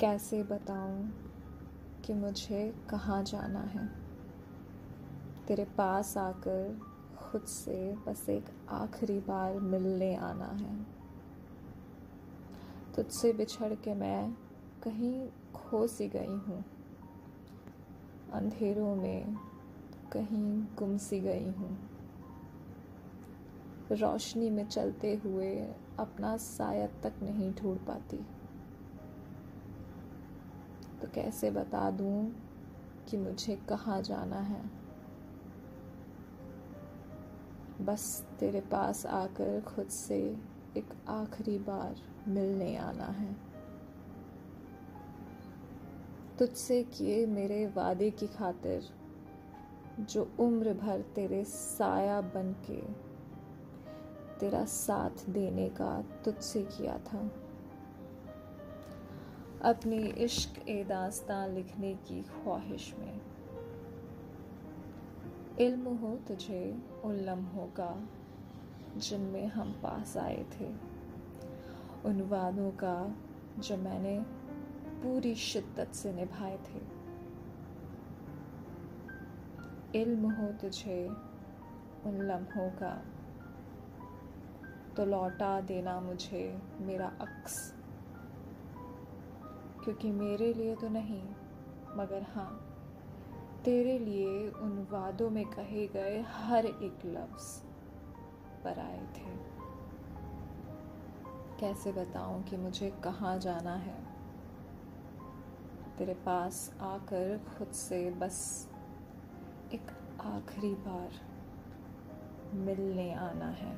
कैसे बताऊँ कि मुझे कहाँ जाना है? तेरे पास आकर खुद से बस एक आखिरी बार मिलने आना है। तुझसे बिछड़ के मैं कहीं खो सी गई हूँ। अंधेरों में कहीं गुम सी गई हूँ। रोशनी में चलते हुए अपना साया तक नहीं ढूंढ पाती। तो कैसे बता दूँ कि मुझे कहाँ जाना है? बस तेरे पास आकर खुद से एक आखिरी बार मिलने आना है। तुझसे किए मेरे वादे की खातिर जो उम्र भर तेरे साया बन के तेरा साथ देने का तुझसे किया था। अपनी इश्क ए दास्तां लिखने की ख्वाहिश में। इल्म हो तुझे उन लम्हों का जिनमें हम पास आए थे। उन वादों का, जो मैंने पूरी शिद्दत से निभाए थे। इल्म हो तुझे उन लम्हों का तो लौटा देना मुझे मेरा अक्स। क्योंकि मेरे लिए तो नहीं, मगर हाँ तेरे लिए उन वादों में कहे गए हर एक लफ्ज़ पर आए थे। कैसे बताऊँ कि मुझे कहाँ जाना है? तेरे पास आकर खुद से बस एक आखिरी बार मिलने आना है।